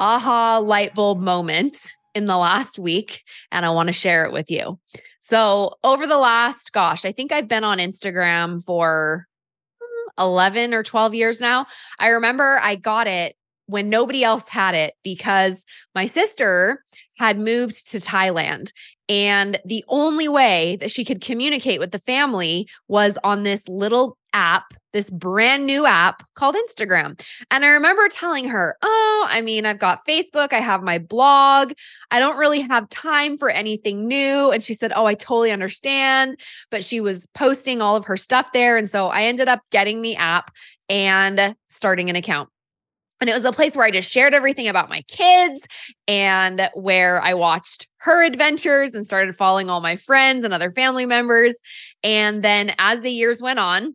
aha light bulb moment in the last week, and I want to share it with you. So, over the last, gosh, I think I've been on Instagram for hmm, 11 or 12 years now. I remember I got it when nobody else had it because my sister had moved to Thailand. And the only way that she could communicate with the family was on this little app, this brand new app called Instagram. And I remember telling her, Oh, I mean, I've got Facebook, I have my blog, I don't really have time for anything new. And she said, Oh, I totally understand. But she was posting all of her stuff there. And so I ended up getting the app and starting an account. And it was a place where I just shared everything about my kids and where I watched her adventures and started following all my friends and other family members. And then as the years went on,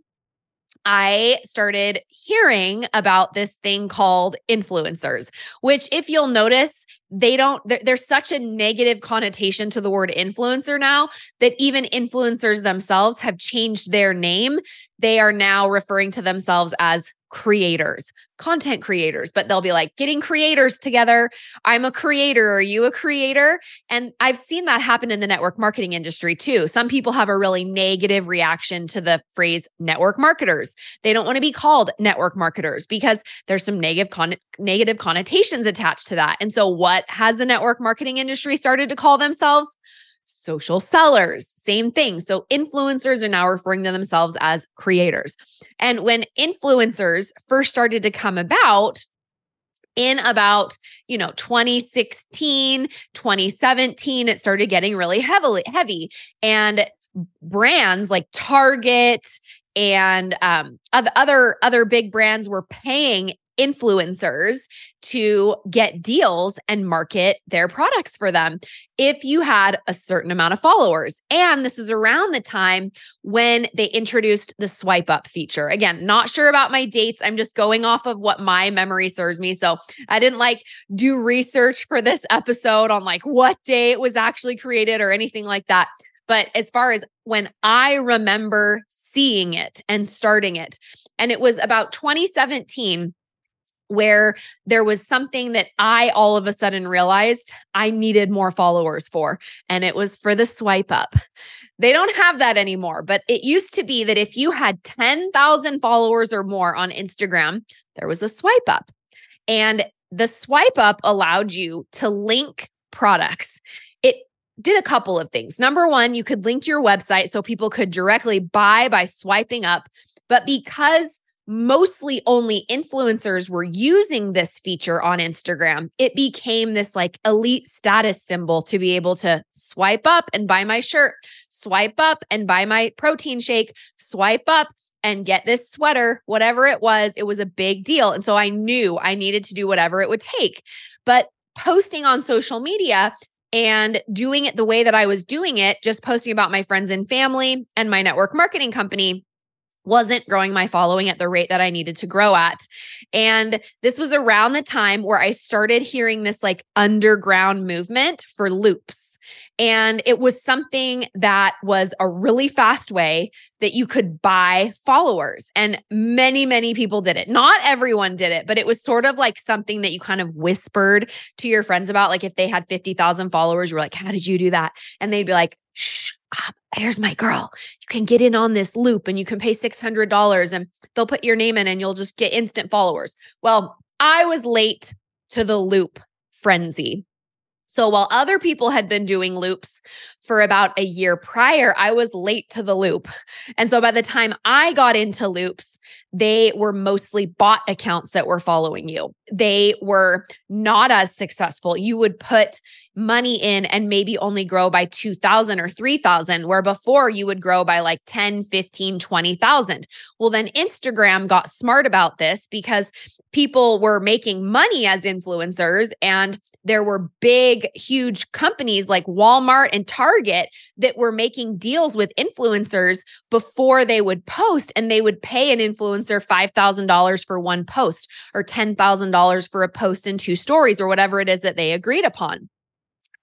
I started hearing about this thing called influencers, which, if you'll notice, they don't, there's such a negative connotation to the word influencer now that even influencers themselves have changed their name. They are now referring to themselves as creators, content creators, but they'll be like getting creators together. I'm a creator. Are you a creator? And I've seen that happen in the network marketing industry too. Some people have a really negative reaction to the phrase network marketers. They don't want to be called network marketers because there's some negative con- negative connotations attached to that. And so what has the network marketing industry started to call themselves? Social sellers, same thing. So influencers are now referring to themselves as creators. And when influencers first started to come about, in about you know 2016 2017 it started getting really heavily heavy and brands like target and um, other other big brands were paying influencers to get deals and market their products for them if you had a certain amount of followers. And this is around the time when they introduced the swipe up feature. Again, not sure about my dates. I'm just going off of what my memory serves me. So I didn't like do research for this episode on like what day it was actually created or anything like that. But as far as when I remember seeing it and starting it, and it was about 2017 where there was something that I all of a sudden realized I needed more followers for, and it was for the swipe up. They don't have that anymore, but it used to be that if you had 10,000 followers or more on Instagram, there was a swipe up. And the swipe up allowed you to link products. It did a couple of things. Number one, you could link your website so people could directly buy by swiping up. But because mostly only influencers were using this feature on Instagram, it became this like elite status symbol to be able to swipe up and buy my shirt, swipe up and buy my protein shake, swipe up and get this sweater, whatever it was, it was a big deal. And so I knew I needed to do whatever it would take. But posting on social media and doing it the way that I was doing it, just posting about my friends and family and my network marketing company wasn't growing my following at the rate that I needed to grow at. And this was around the time where I started hearing this like underground movement for loops. And it was something that was a really fast way that you could buy followers. And many, many people did it. Not everyone did it, but it was sort of like something that you kind of whispered to your friends about. Like if they had 50,000 followers, you were like, How did you do that? And they'd be like, Shh, ah, here's my girl. You can get in on this loop and you can pay $600 and they'll put your name in and you'll just get instant followers. Well, I was late to the loop frenzy. So while other people had been doing loops for about a year prior, I was late to the loop. And so by the time I got into loops, they were mostly bot accounts that were following you. They were not as successful. You would put money in and maybe only grow by 2000 or 3000 where before you would grow by like 10, 15, 20,000. Well then Instagram got smart about this because people were making money as influencers and there were big huge companies like Walmart and Target that were making deals with influencers before they would post and they would pay an influencer $5,000 for one post or $10,000 for a post and two stories or whatever it is that they agreed upon.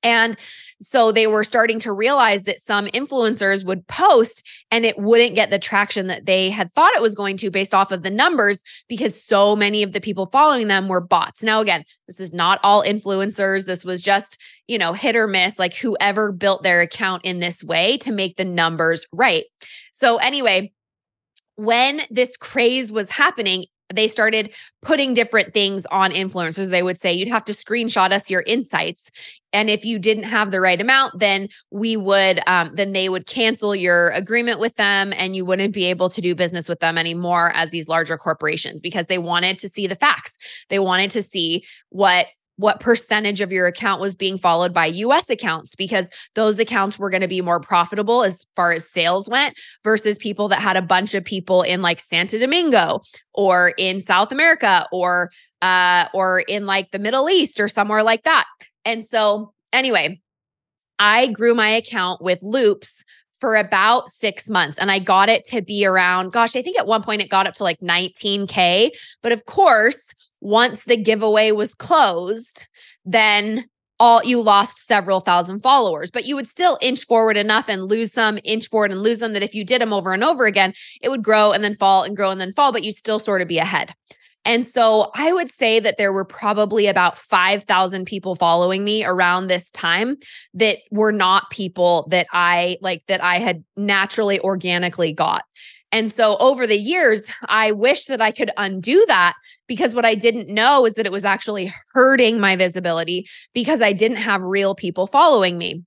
And so they were starting to realize that some influencers would post and it wouldn't get the traction that they had thought it was going to based off of the numbers because so many of the people following them were bots. Now, again, this is not all influencers. This was just, you know, hit or miss, like whoever built their account in this way to make the numbers right. So, anyway, when this craze was happening, they started putting different things on influencers. They would say, you'd have to screenshot us your insights. And if you didn't have the right amount, then we would, um, then they would cancel your agreement with them and you wouldn't be able to do business with them anymore as these larger corporations because they wanted to see the facts. They wanted to see what what percentage of your account was being followed by US accounts because those accounts were going to be more profitable as far as sales went versus people that had a bunch of people in like Santo Domingo or in South America or uh or in like the Middle East or somewhere like that. And so anyway, I grew my account with loops for about six months and I got it to be around, gosh, I think at one point it got up to like 19K. But of course, once the giveaway was closed, then all you lost several thousand followers, but you would still inch forward enough and lose some, inch forward and lose them that if you did them over and over again, it would grow and then fall and grow and then fall, but you still sort of be ahead. And so I would say that there were probably about 5,000 people following me around this time that were not people that I like that I had naturally organically got. And so over the years, I wish that I could undo that because what I didn't know is that it was actually hurting my visibility because I didn't have real people following me.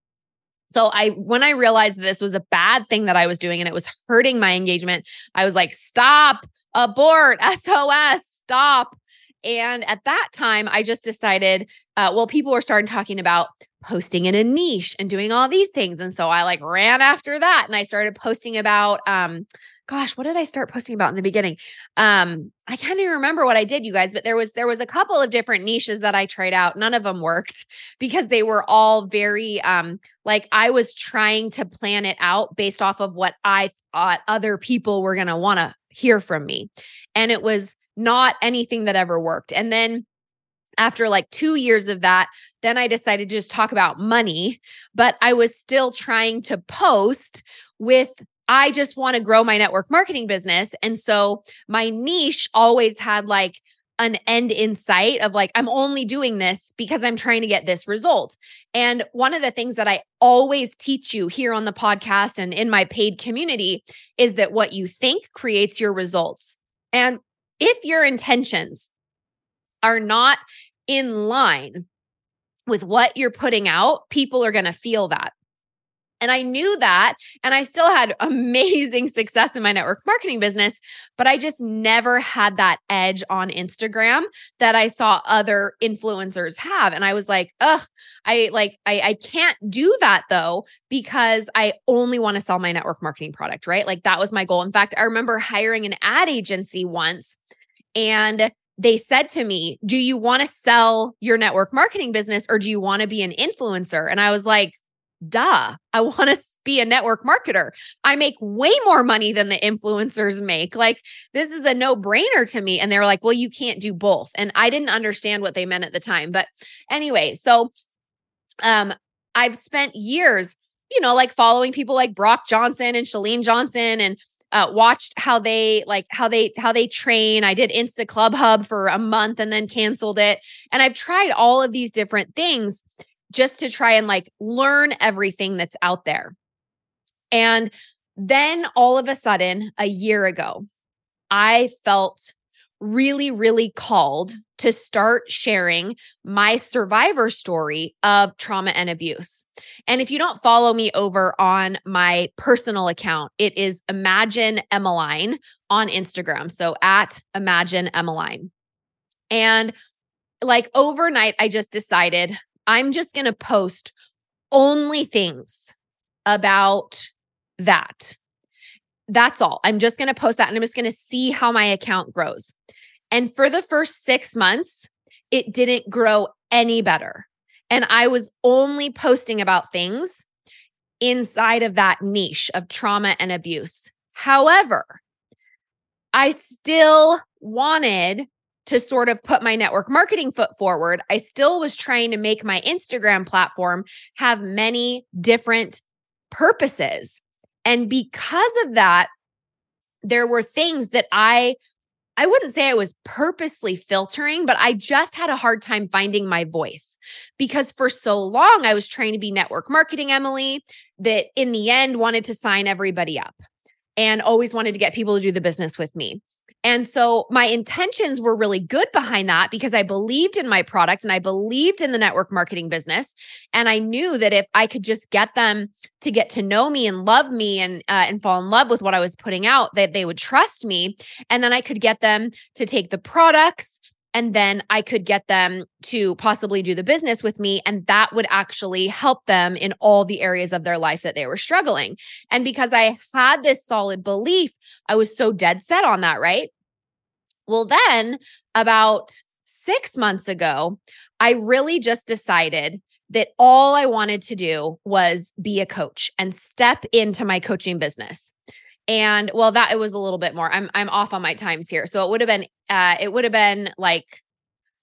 So I when I realized this was a bad thing that I was doing and it was hurting my engagement, I was like, stop, abort, SOS, stop. And at that time, I just decided, uh, well, people were starting talking about posting in a niche and doing all these things. And so I like ran after that and I started posting about, um, gosh, what did I start posting about in the beginning? Um, I can't even remember what I did, you guys, but there was there was a couple of different niches that I tried out. None of them worked because they were all very um like I was trying to plan it out based off of what I thought other people were gonna want to hear from me. And it was not anything that ever worked. And then after like two years of that, then I decided to just talk about money, but I was still trying to post with I just want to grow my network marketing business. And so my niche always had like an end in sight of like, I'm only doing this because I'm trying to get this result. And one of the things that I always teach you here on the podcast and in my paid community is that what you think creates your results. And if your intentions are not in line with what you're putting out, people are going to feel that. And I knew that. And I still had amazing success in my network marketing business, but I just never had that edge on Instagram that I saw other influencers have. And I was like, ugh, I like, I, I can't do that though, because I only want to sell my network marketing product, right? Like that was my goal. In fact, I remember hiring an ad agency once and they said to me, Do you want to sell your network marketing business or do you want to be an influencer? And I was like, Duh, I want to be a network marketer. I make way more money than the influencers make. Like, this is a no brainer to me. And they were like, Well, you can't do both. And I didn't understand what they meant at the time. But anyway, so um, I've spent years, you know, like following people like Brock Johnson and Shalene Johnson and uh, watched how they like how they how they train. I did Insta Club Hub for a month and then canceled it. And I've tried all of these different things just to try and like learn everything that's out there. And then all of a sudden, a year ago, I felt really, really called to start sharing my survivor story of trauma and abuse. And if you don't follow me over on my personal account, it is Imagine Emmeline on Instagram. So at Imagine Emmeline. And like overnight, I just decided I'm just going to post only things about that. That's all. I'm just going to post that and I'm just going to see how my account grows. And for the first six months, it didn't grow any better. And I was only posting about things inside of that niche of trauma and abuse. However, I still wanted to sort of put my network marketing foot forward. I still was trying to make my Instagram platform have many different purposes. And because of that, there were things that I I wouldn't say I was purposely filtering, but I just had a hard time finding my voice because for so long I was trying to be network marketing Emily that in the end wanted to sign everybody up and always wanted to get people to do the business with me. And so my intentions were really good behind that because I believed in my product and I believed in the network marketing business. And I knew that if I could just get them to get to know me and love me and uh, and fall in love with what I was putting out, that they would trust me. And then I could get them to take the products and then I could get them to possibly do the business with me. And that would actually help them in all the areas of their life that they were struggling. And because I had this solid belief, I was so dead set on that, right? Well, then about six months ago, I really just decided that all I wanted to do was be a coach and step into my coaching business. And well, that it was a little bit more. I'm I'm off on my times here. So it would have been uh it would have been like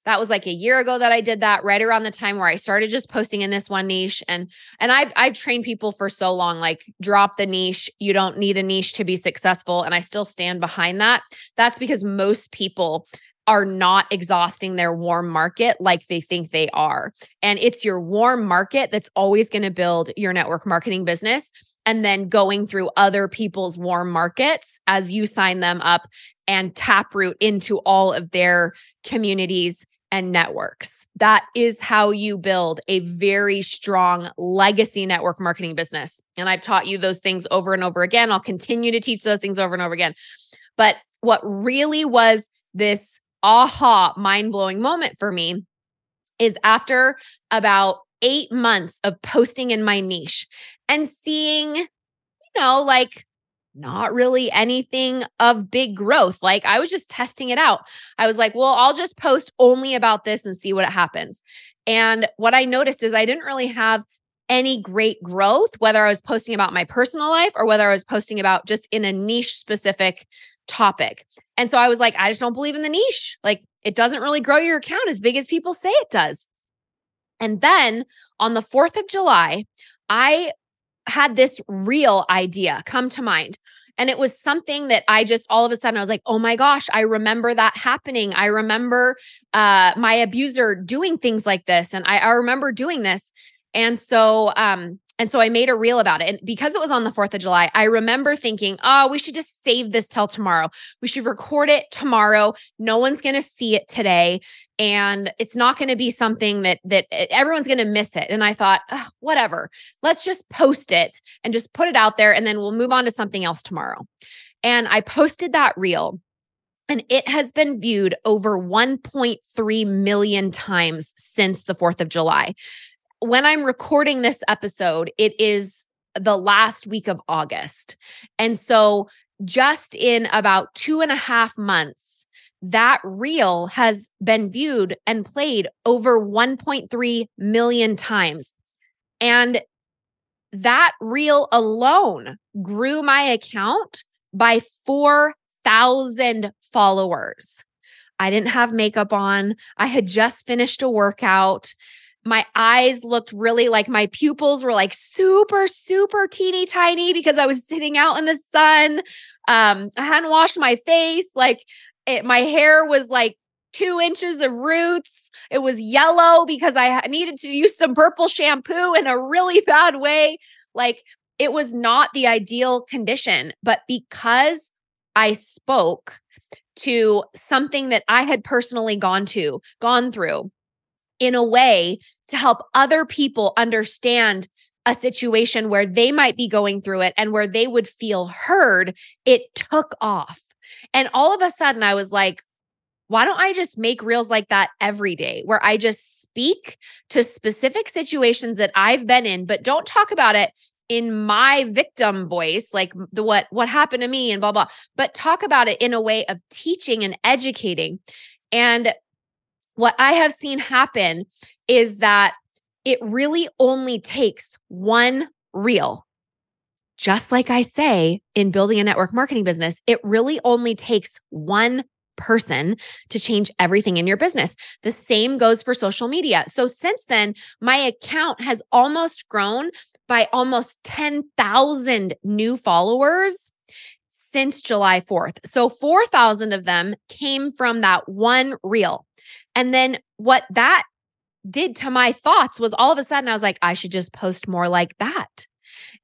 that was like a year ago that I did that right around the time where I started just posting in this one niche and and I've I've trained people for so long like drop the niche you don't need a niche to be successful and I still stand behind that that's because most people are not exhausting their warm market like they think they are. And it's your warm market that's always going to build your network marketing business and then going through other people's warm markets as you sign them up and taproot into all of their communities and networks. That is how you build a very strong legacy network marketing business. And I've taught you those things over and over again. I'll continue to teach those things over and over again. But what really was this aha mind blowing moment for me is after about eight months of posting in my niche and seeing, you know, like not really anything of big growth. Like I was just testing it out. I was like, well, I'll just post only about this and see what happens. And what I noticed is I didn't really have any great growth, whether I was posting about my personal life or whether I was posting about just in a niche specific topic. And so I was like, I just don't believe in the niche. Like it doesn't really grow your account as big as people say it does. And then on the 4th of July, I had this real idea come to mind. And it was something that I just all of a sudden I was like, oh my gosh, I remember that happening. I remember uh, my abuser doing things like this. And I, I remember doing this. And so um, and so I made a reel about it. And because it was on the 4th of July, I remember thinking, oh, we should just save this till tomorrow. We should record it tomorrow. No one's going to see it today. And it's not going to be something that that everyone's going to miss it. And I thought, whatever. Let's just post it and just put it out there and then we'll move on to something else tomorrow. And I posted that reel and it has been viewed over 1.3 million times since the 4th of July when I'm recording this episode, it is the last week of August. And so, just in about two and a half months, that reel has been viewed and played over 1.3 million times. And that reel alone grew my account by 4,000 followers. I didn't have makeup on. I had just finished a workout my eyes looked really like my pupils were like super super teeny tiny because i was sitting out in the sun. Um i hadn't washed my face like it, my hair was like two inches of roots. It was yellow because i needed to use some purple shampoo in a really bad way. Like it was not the ideal condition but because i spoke to something that I had personally gone to, gone through in a way to help other people understand a situation where they might be going through it and where they would feel heard, it took off. And all of a sudden, I was like, why don't I just make reels like that every day where I just speak to specific situations that I've been in, but don't talk about it in my victim voice like the what what happened to me and blah blah but talk about it in a way of teaching and educating and what i have seen happen is that it really only takes one reel just like i say in building a network marketing business it really only takes one person to change everything in your business. The same goes for social media. So since then, my account has almost grown by almost 10,000 new followers since July 4th. So 4,000 of them came from that one reel. And then what that did to my thoughts was all of a sudden I was like, I should just post more like that.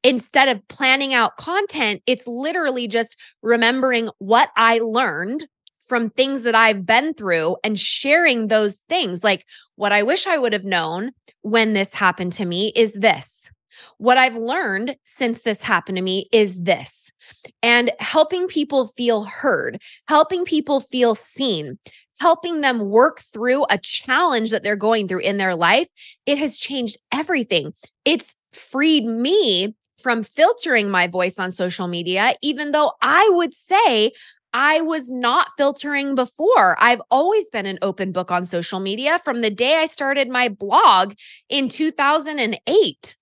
Instead of planning out content, it's literally just remembering what I learned from things that I've been through and sharing those things. Like, what I wish I would have known when this happened to me is this. What I've learned since this happened to me is this. And helping people feel heard, helping people feel seen, helping them work through a challenge that they're going through in their life, it has changed everything. It's freed me from filtering my voice on social media, even though I would say I was not filtering before. I've always been an open book on social media from the day I started my blog in 2008.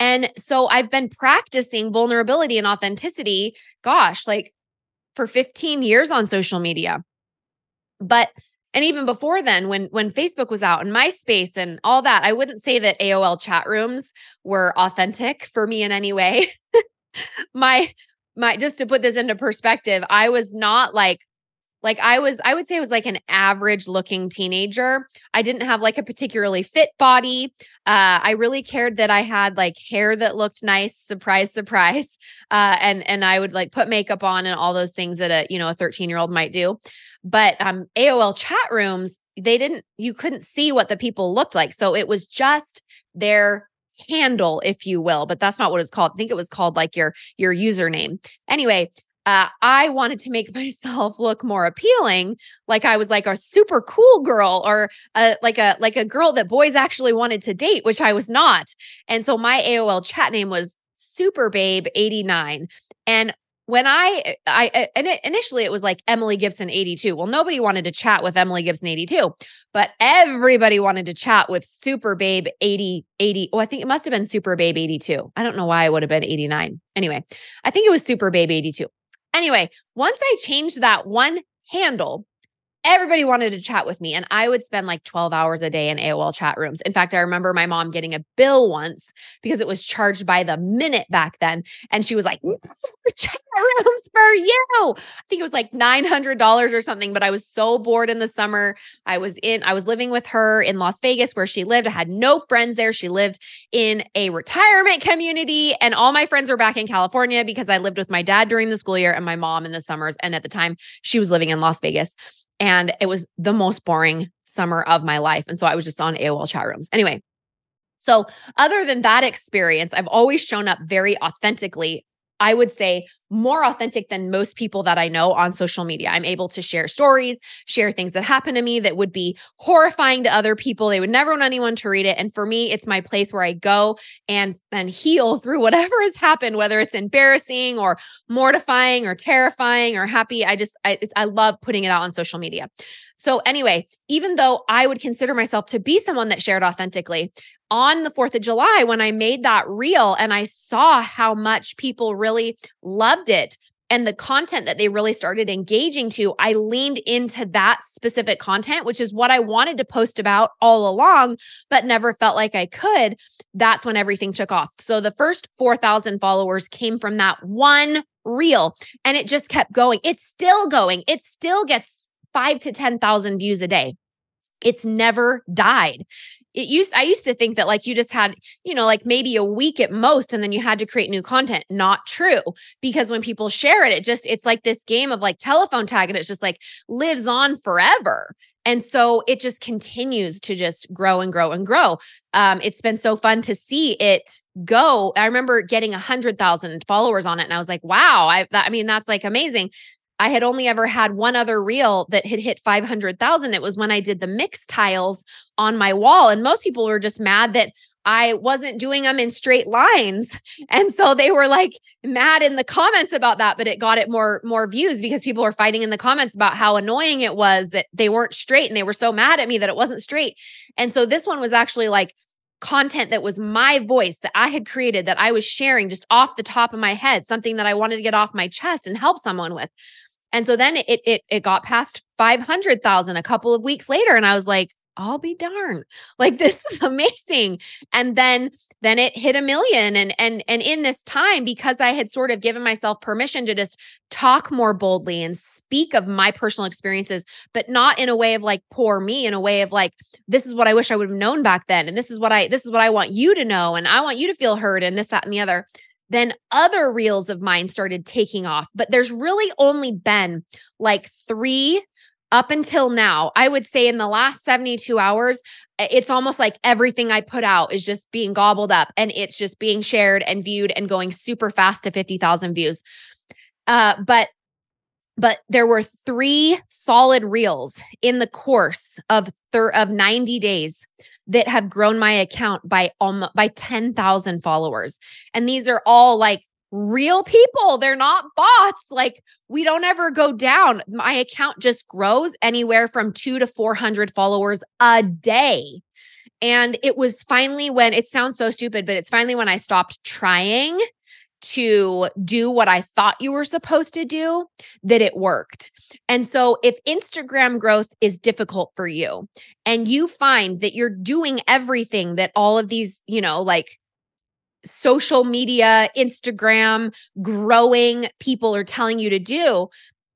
And so I've been practicing vulnerability and authenticity, gosh, like for 15 years on social media. But and even before then when when Facebook was out and MySpace and all that, I wouldn't say that AOL chat rooms were authentic for me in any way. my my just to put this into perspective, I was not like like I was I would say I was like an average looking teenager. I didn't have like a particularly fit body. Uh I really cared that I had like hair that looked nice, surprise surprise. Uh and and I would like put makeup on and all those things that a, you know, a 13-year-old might do. But um AOL chat rooms, they didn't you couldn't see what the people looked like. So it was just their handle, if you will, but that's not what it's called. I think it was called like your your username. Anyway, uh, I wanted to make myself look more appealing, like I was like a super cool girl or a, like a like a girl that boys actually wanted to date, which I was not. And so my AOL chat name was Super Babe 89. And when I, I, and it, initially it was like Emily Gibson 82. Well, nobody wanted to chat with Emily Gibson 82, but everybody wanted to chat with Super Babe 80, 80. Oh, I think it must have been Super Babe 82. I don't know why it would have been 89. Anyway, I think it was Super Babe 82. Anyway, once I changed that one handle everybody wanted to chat with me and i would spend like 12 hours a day in aol chat rooms. In fact i remember my mom getting a bill once because it was charged by the minute back then and she was like chat rooms for you. I think it was like $900 or something but i was so bored in the summer. I was in i was living with her in las vegas where she lived. I had no friends there. She lived in a retirement community and all my friends were back in california because i lived with my dad during the school year and my mom in the summers and at the time she was living in las vegas and it was the most boring summer of my life. And so I was just on AOL chat rooms. Anyway, so other than that experience, I've always shown up very authentically. I would say more authentic than most people that I know on social media. I'm able to share stories, share things that happen to me that would be horrifying to other people. They would never want anyone to read it. And for me, it's my place where I go and and heal through whatever has happened, whether it's embarrassing or mortifying or terrifying or happy. I just I I love putting it out on social media. So anyway, even though I would consider myself to be someone that shared authentically, on the 4th of July when I made that reel and I saw how much people really loved it and the content that they really started engaging to, I leaned into that specific content, which is what I wanted to post about all along, but never felt like I could. That's when everything took off. So the first 4,000 followers came from that one reel and it just kept going. It's still going. It still gets five to 10,000 views a day. It's never died it used I used to think that like you just had, you know, like maybe a week at most and then you had to create new content. Not true. Because when people share it, it just it's like this game of like telephone tag and it's just like lives on forever. And so it just continues to just grow and grow and grow. Um, it's been so fun to see it go. I remember getting a hundred thousand followers on it, and I was like, "Wow!" I, that, I mean, that's like amazing. I had only ever had one other reel that had hit 500,000. It was when I did the Mixtiles on my wall. And most people were just mad that I wasn't doing them in straight lines. And so they were like mad in the comments about that, but it got it more more views because people were fighting in the comments about how annoying it was that they weren't straight and they were so mad at me that it wasn't straight. And so this one was actually like content that was my voice that I had created that I was sharing just off the top of my head, something that I wanted to get off my chest and help someone with. And so then it it it got past 500,000 a couple of weeks later and I was like, I'll be darned. Like this is amazing. And then then it hit a million and and and in this time because I had sort of given myself permission to just talk more boldly and speak of my personal experiences but not in a way of like poor me in a way of like this is what I wish I would have known back then and this is what I this is what I want you to know and I want you to feel heard and this that and the other then other reels of mine started taking off. But there's really only been like three up until now. I would say in the last 72 hours, it's almost like everything I put out is just being gobbled up and it's just being shared and viewed and going super fast to 50,000 views. Uh, but but there were three solid reels in the course of thir- of 90 days that have grown my account by um by 10,000 followers. And these are all like real people. They're not bots. Like we don't ever go down. My account just grows anywhere from 2 to 400 followers a day. And it was finally when it sounds so stupid, but it's finally when I stopped trying to do what I thought you were supposed to do, that it worked. And so, if Instagram growth is difficult for you and you find that you're doing everything that all of these, you know, like social media, Instagram, growing people are telling you to do,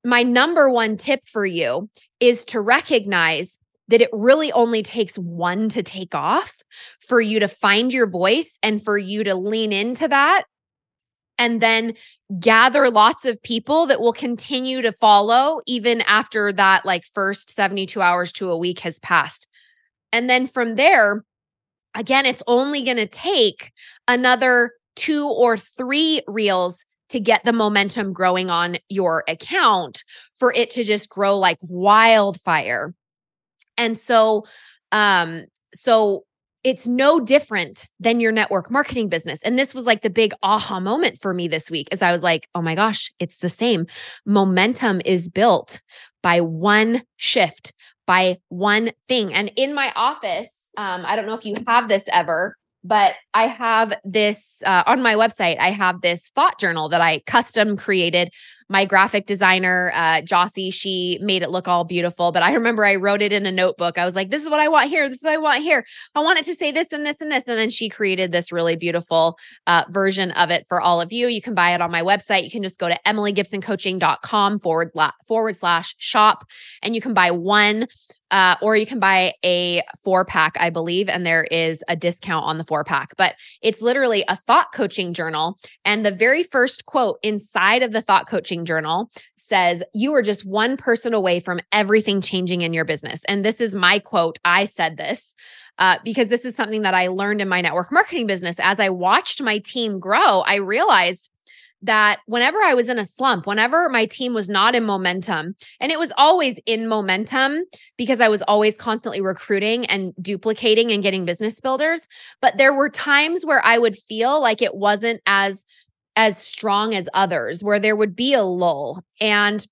my number one tip for you is to recognize that it really only takes one to take off for you to find your voice and for you to lean into that and then gather lots of people that will continue to follow even after that like first 72 hours to a week has passed. And then from there, again, it's only going to take another two or three reels to get the momentum growing on your account for it to just grow like wildfire. And so, um, so it's no different than your network marketing business. And this was like the big aha moment for me this week as I was like, oh my gosh, it's the same. Momentum is built by one shift, by one thing. And in my office, um, I don't know if you have this ever, but I have this uh, on my website. I have this thought journal that I custom created. My graphic designer, uh, Jossie, she made it look all beautiful. But I remember I wrote it in a notebook. I was like, this is what I want here. This is what I want here. I want it to say this and this and this. And then she created this really beautiful uh, version of it for all of you. You can buy it on my website. You can just go to emilygibsoncoaching.com forward, forward slash shop and you can buy one uh, or you can buy a four pack, I believe, and there is a discount on the four pack. But it's literally a thought coaching journal. And the very first quote inside of the thought coaching journal says, You are just one person away from everything changing in your business. And this is my quote. I said this. Uh, because this is something that I learned in my network marketing business. As I watched my team grow, I realized that whenever I was in a slump, whenever my team was not in momentum, and it was always in momentum because I was always constantly recruiting and duplicating and getting business builders, but there were times where I would feel like it wasn't as as strong as others where there would be a lull and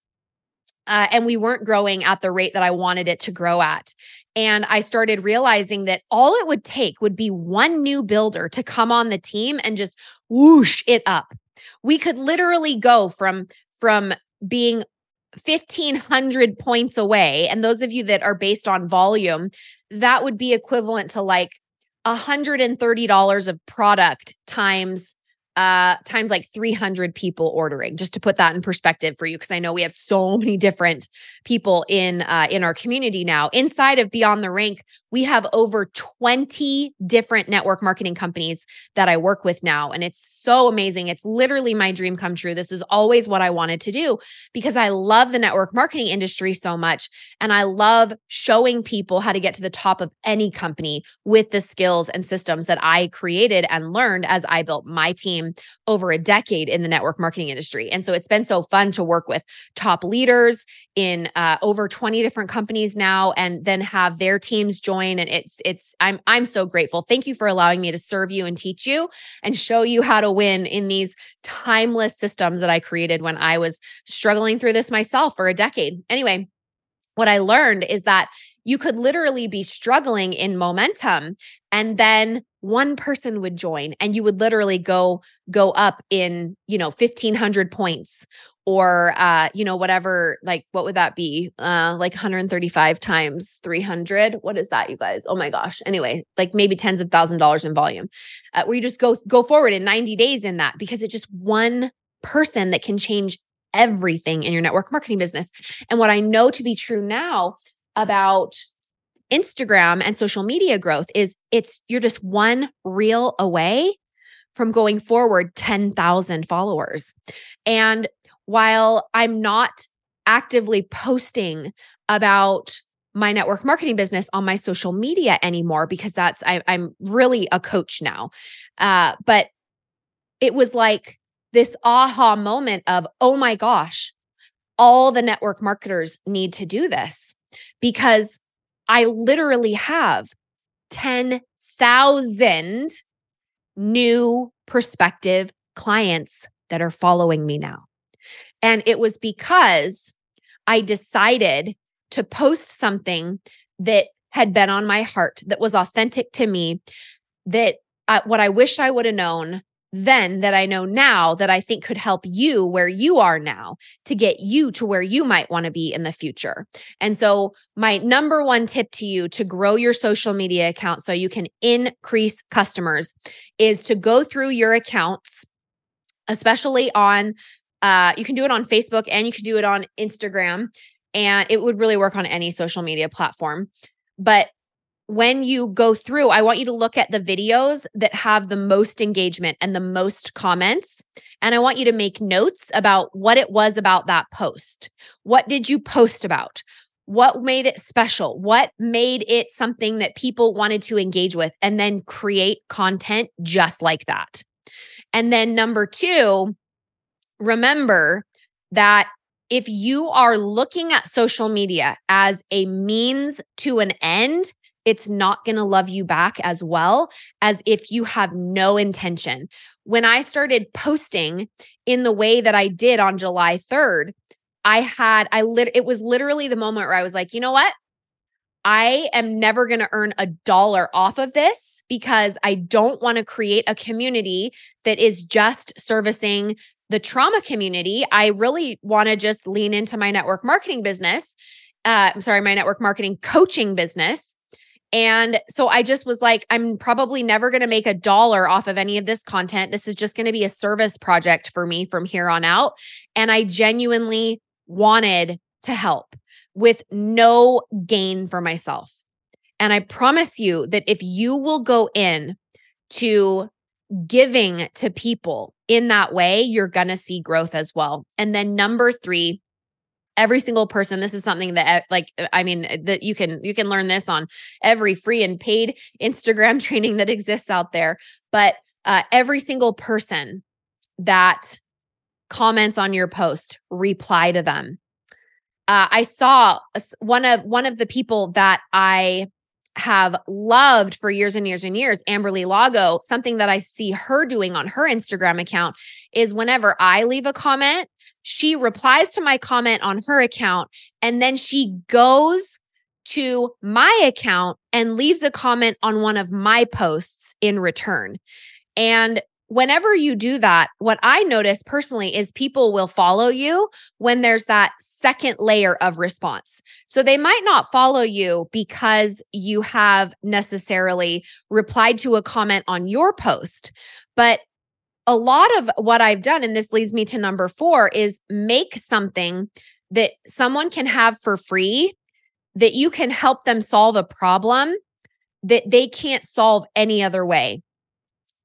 uh, and we weren't growing at the rate that I wanted it to grow at. And I started realizing that all it would take would be one new builder to come on the team and just whoosh it up we could literally go from from being 1500 points away and those of you that are based on volume that would be equivalent to like $130 of product times uh, times like 300 people ordering, just to put that in perspective for you, because I know we have so many different people in uh, in our community now. Inside of Beyond the Rank, we have over 20 different network marketing companies that I work with now, and it's so amazing. It's literally my dream come true. This is always what I wanted to do because I love the network marketing industry so much, and I love showing people how to get to the top of any company with the skills and systems that I created and learned as I built my team over a decade in the network marketing industry. And so it's been so fun to work with top leaders in uh, over 20 different companies now and then have their teams join and it's it's I'm I'm so grateful. Thank you for allowing me to serve you and teach you and show you how to win in these timeless systems that I created when I was struggling through this myself for a decade. Anyway, what I learned is that you could literally be struggling in momentum and then one person would join and you would literally go go up in you know 1500 points or uh you know whatever like what would that be? Uh like 135 times 300 what is that you guys? Oh my gosh. Anyway like maybe tens of thousand dollars in volume. Uh, where you just go go forward in 90 days in that because it's just one person that can change everything in your network marketing business. And what i know to be true now about Instagram and social media growth is it's you're just one reel away from going forward 10,000 followers. And while I'm not actively posting about my network marketing business on my social media anymore because that's I, am really a coach now. Uh, but it was like this aha moment of, oh my gosh, all the network marketers need to do this because I literally have 10,000 new prospective clients that are following me now. And it was because I decided to post something that had been on my heart, that was authentic to me, that uh, what I wish I would have known then that I know now that I think could help you where you are now to get you to where you might want to be in the future. And so, my number one tip to you to grow your social media account so you can increase customers is to go through your accounts, especially on, uh, you can do it on Facebook and you can do it on Instagram. And it would really work on any social media platform. But when you go through, I want you to look at the videos that have the most engagement and the most comments. And I want you to make notes about what it was about that post. What did you post about? What made it special? What made it something that people wanted to engage with? And then create content just like that. And then number two, remember that if you are looking at social media as a means to an end, it's not going to love you back as well as if you have no intention. When I started posting in the way that I did on July 3rd, I had, I lit, it was literally the moment where I was like, you know what? I am never going to earn a dollar off of this because I don't want to create a community that is just servicing the trauma community. I really want to just lean into my network marketing business. Uh, I'm sorry, my network marketing coaching business and so I just was like, I'm probably never going to make a dollar off of any of this content. This is just going to be a service project for me from here on out. And I genuinely wanted to help with no gain for myself. And I promise you that if you will go in to giving to people in that way, you're going to see growth as well. And then number three, every single person this is something that eh, like eh, i mean eh, that you can you can learn this on every free and paid instagram training that exists out there but uh, every single person that comments on your post reply to them. Uh, i saw one of one of the people that i have loved for years and years and years, Amberly Lago, something that I see her doing on her Instagram account is whenever I leave a comment, she replies to my comment on her account and then she goes to my account and leaves a comment on one of my posts in return. And whenever you do that, what I notice personally is people will follow you when there's that second layer of response. So they might not follow you because you have necessarily replied to a comment on your post, but a lot of what I've done, and this leads me to number four, is make something that someone can have for free that you can help them solve a problem that they can't solve any other way.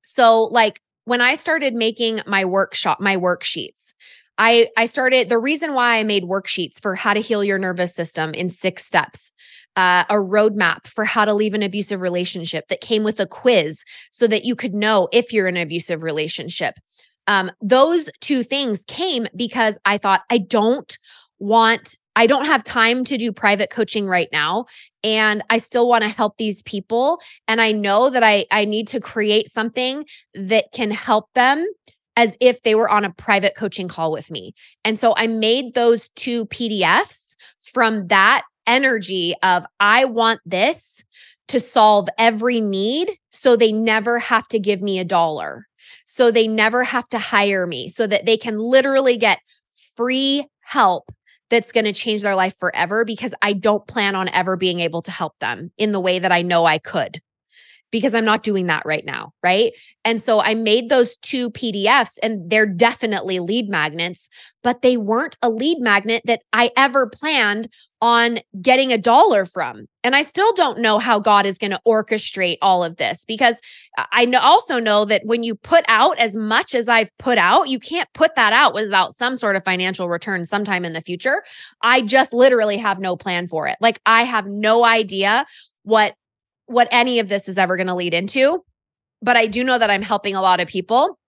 So, like when I started making my workshop, my worksheets, I I started the reason why I made worksheets for how to heal your nervous system in six steps. Uh, a roadmap for how to leave an abusive relationship that came with a quiz so that you could know if you're in an abusive relationship. Um, those two things came because I thought I don't want I don't have time to do private coaching right now and I still want to help these people and I know that I I need to create something that can help them as if they were on a private coaching call with me. And so I made those two PDFs from that energy of I want this to solve every need so they never have to give me a dollar. So they never have to hire me so that they can literally get free help that's going to change their life forever because I don't plan on ever being able to help them in the way that I know I could because I'm not doing that right now. Right. And so I made those two PDFs and they're definitely lead magnets, but they weren't a lead magnet that I ever planned on getting a dollar from. And I still don't know how God is going to orchestrate all of this because I also know that when you put out as much as I've put out, you can't put that out without some sort of financial return sometime in the future. I just literally have no plan for it. Like I have no idea what what any of this is ever going to lead into. But I do know that I'm helping a lot of people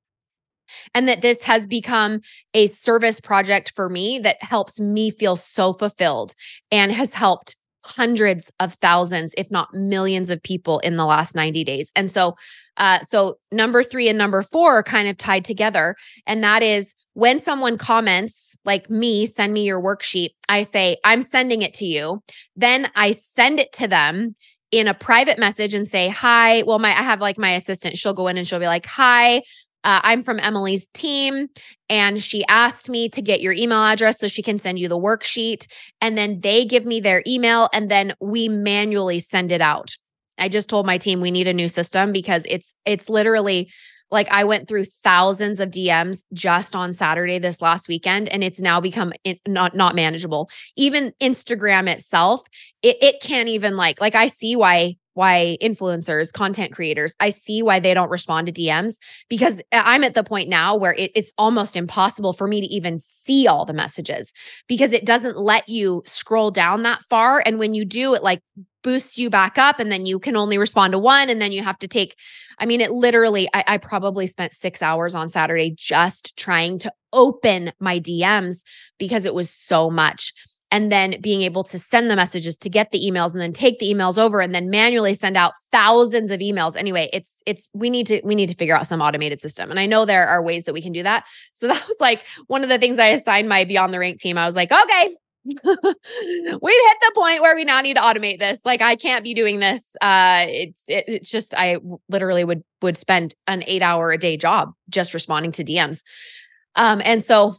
and that this has become a service project for me that helps me feel so fulfilled and has helped hundreds of thousands if not millions of people in the last 90 days and so uh so number 3 and number 4 are kind of tied together and that is when someone comments like me send me your worksheet i say i'm sending it to you then i send it to them in a private message and say, Hi. Well, my I have like my assistant, she'll go in and she'll be like, Hi. Uh, I'm from Emily's team, and she asked me to get your email address so she can send you the worksheet. And then they give me their email, and then we manually send it out. I just told my team we need a new system because it's it's literally like I went through thousands of DMs just on Saturday this last weekend and it's now become in, not not manageable. Even Instagram itself, it it can't even like like I see why why influencers, content creators, I see why they don't respond to DMs because uh, I'm at the point now where it, it's almost impossible for me to even see all the messages because it doesn't let you scroll down that far. And when you do, it like boosts you back up and then you can only respond to one and then you have to take i mean it literally I, I, probably spent six hours on saturday just trying to open my dms because it was so much. And then being able to send the messages to get the emails and then take the emails over and then manually send out thousands of emails. Anyway it's it's we need to we need to figure out some automated system. And i know there are ways that we can do that. So that was like one of the things i assigned my beyond the rank team. I was like okay we've hit the point where we now need to automate this like i can't be doing this uh it's it, it's just i literally would would spend an 8 hour a day job just responding to dms um and so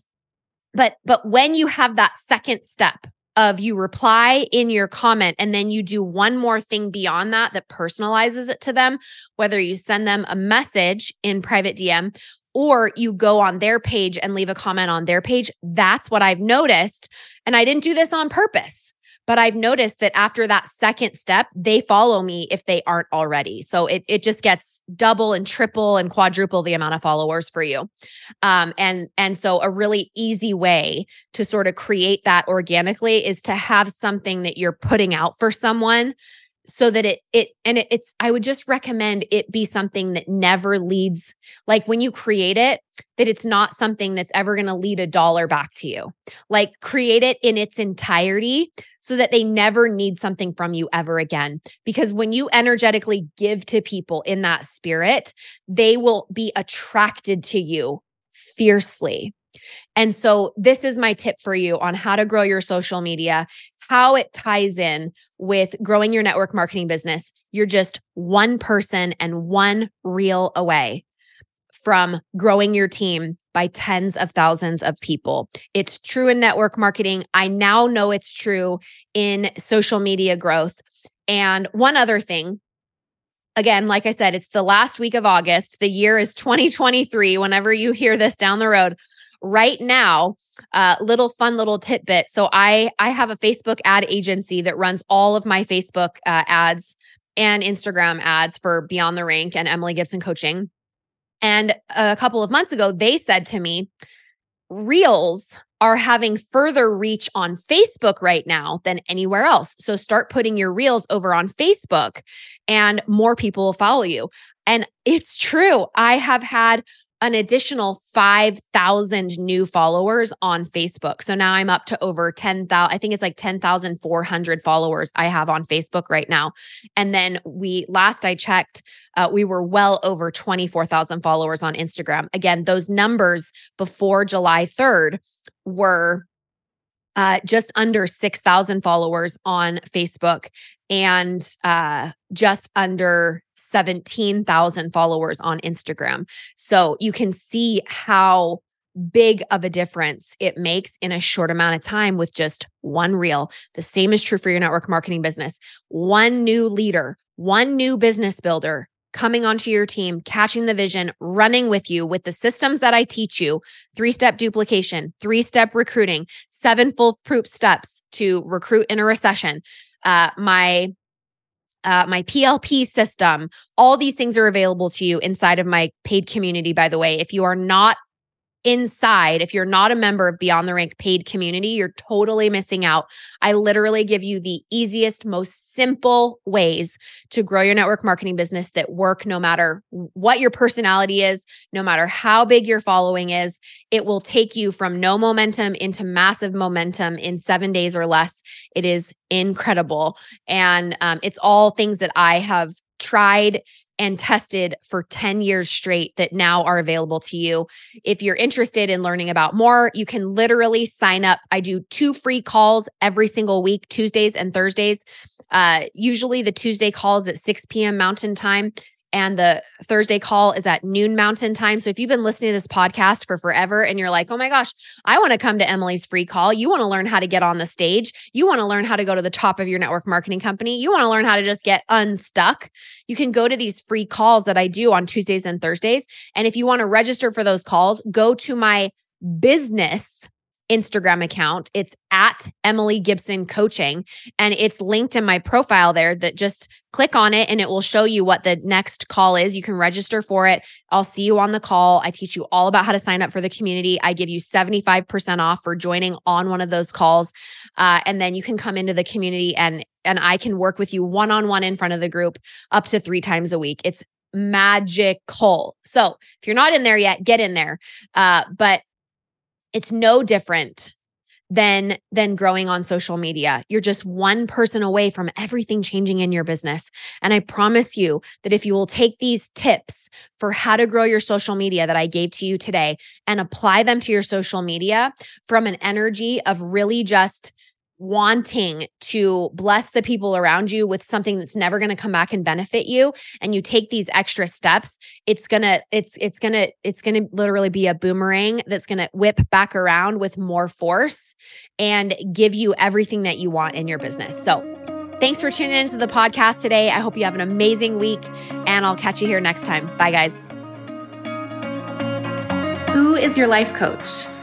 but but when you have that second step of you reply in your comment and then you do one more thing beyond that that personalizes it to them whether you send them a message in private dm or you go on their page and leave a comment on their page. That's what I've noticed. And I didn't do this on purpose, but I've noticed that after that second step, they follow me if they aren't already. So it, it just gets double and triple and quadruple the amount of followers for you. Um, and, and so a really easy way to sort of create that organically is to have something that you're putting out for someone so that it it and it, it's i would just recommend it be something that never leads like when you create it that it's not something that's ever going to lead a dollar back to you. Like create it in its entirety so that they never need something from you ever again. Because when you energetically give to people in that spirit they will be attracted to you fiercely and so, this is my tip for you on how to grow your social media, how it ties in with growing your network marketing business. You're just one person and one reel away from growing your team by tens of thousands of people. It's true in network marketing. I now know it's true in social media growth. And one other thing again, like I said, it's the last week of August. The year is 2023. Whenever you hear this down the road, right now, uh, little fun little tidbit. So I I have a Facebook ad agency that runs all of my Facebook uh, ads and Instagram ads for Beyond the Rank and Emily Gibson Coaching. And a couple of months ago, they said to me, Reels are having further reach on Facebook right now than anywhere else. So start putting your reels over on Facebook and more people will follow you. And it's true. I have had an additional 5,000 new followers on Facebook. So now I'm up to over 10,000. I think it's like 10,400 followers I have on Facebook right now. And then we, last I checked, uh, we were well over 24,000 followers on Instagram. Again, those numbers before July 3rd were uh, just under 6,000 followers on Facebook and uh, just under 17,000 followers on Instagram. So you can see how big of a difference it makes in a short amount of time with just one reel. The same is true for your network marketing business. One new leader, one new business builder coming onto your team, catching the vision, running with you with the systems that I teach you three step duplication, three step recruiting, seven foolproof steps to recruit in a recession. Uh, my uh, my PLP system, all these things are available to you inside of my paid community. By the way, if you are not inside, if you're not a member of Beyond the Rank paid community, you're totally missing out. I literally give you the easiest, most simple ways to grow your network marketing business that work no matter what your personality is, no matter how big your following is. It will take you from no momentum into massive momentum in seven days or less. It is incredible. And um, it's all things that I have tried and tested for 10 years straight that now are available to you. If you're interested in learning about more, you can literally sign up. I do two free calls every single week, Tuesdays and Thursdays. Uh, usually the Tuesday calls at 6 p.m. Mountain Time and the Thursday call is at noon mountain time. So if you've been listening to this podcast for forever and you're like, oh my gosh, I want to come to Emily's free call. You want to learn how to get on the stage. You want to learn how to go to the top of your network marketing company. You want to learn how to just get unstuck. You can go to these free calls that I do on Tuesdays and Thursdays. And if you want to register for those calls, go to my business Instagram account. It's at Emily Gibson Coaching, and it's linked in my profile there. That just click on it and it will show you what the next call is. You can register for it. I'll see you on the call. I teach you all about how to sign up for the community. I give you 75% off for joining on one of those calls. Uh, and then you can come into the community and and I can work with you one on one in front of the group up to three times a week. It's magical. So if you're not in there yet, get in there. Uh, but it's no different than than growing on social media. You're just one person away from everything changing in your business. And I promise you that if you will take these tips for how to grow your social media that I gave to you today and apply them to your social media from an energy of really just wanting to bless the people around you with something that's never going to come back and benefit you and you take these extra steps it's going to it's it's going to it's going to literally be a boomerang that's going to whip back around with more force and give you everything that you want in your business. So thanks for tuning into the podcast today. I hope you have an amazing week and i'll catch you here next time. Bye guys. Who is your life coach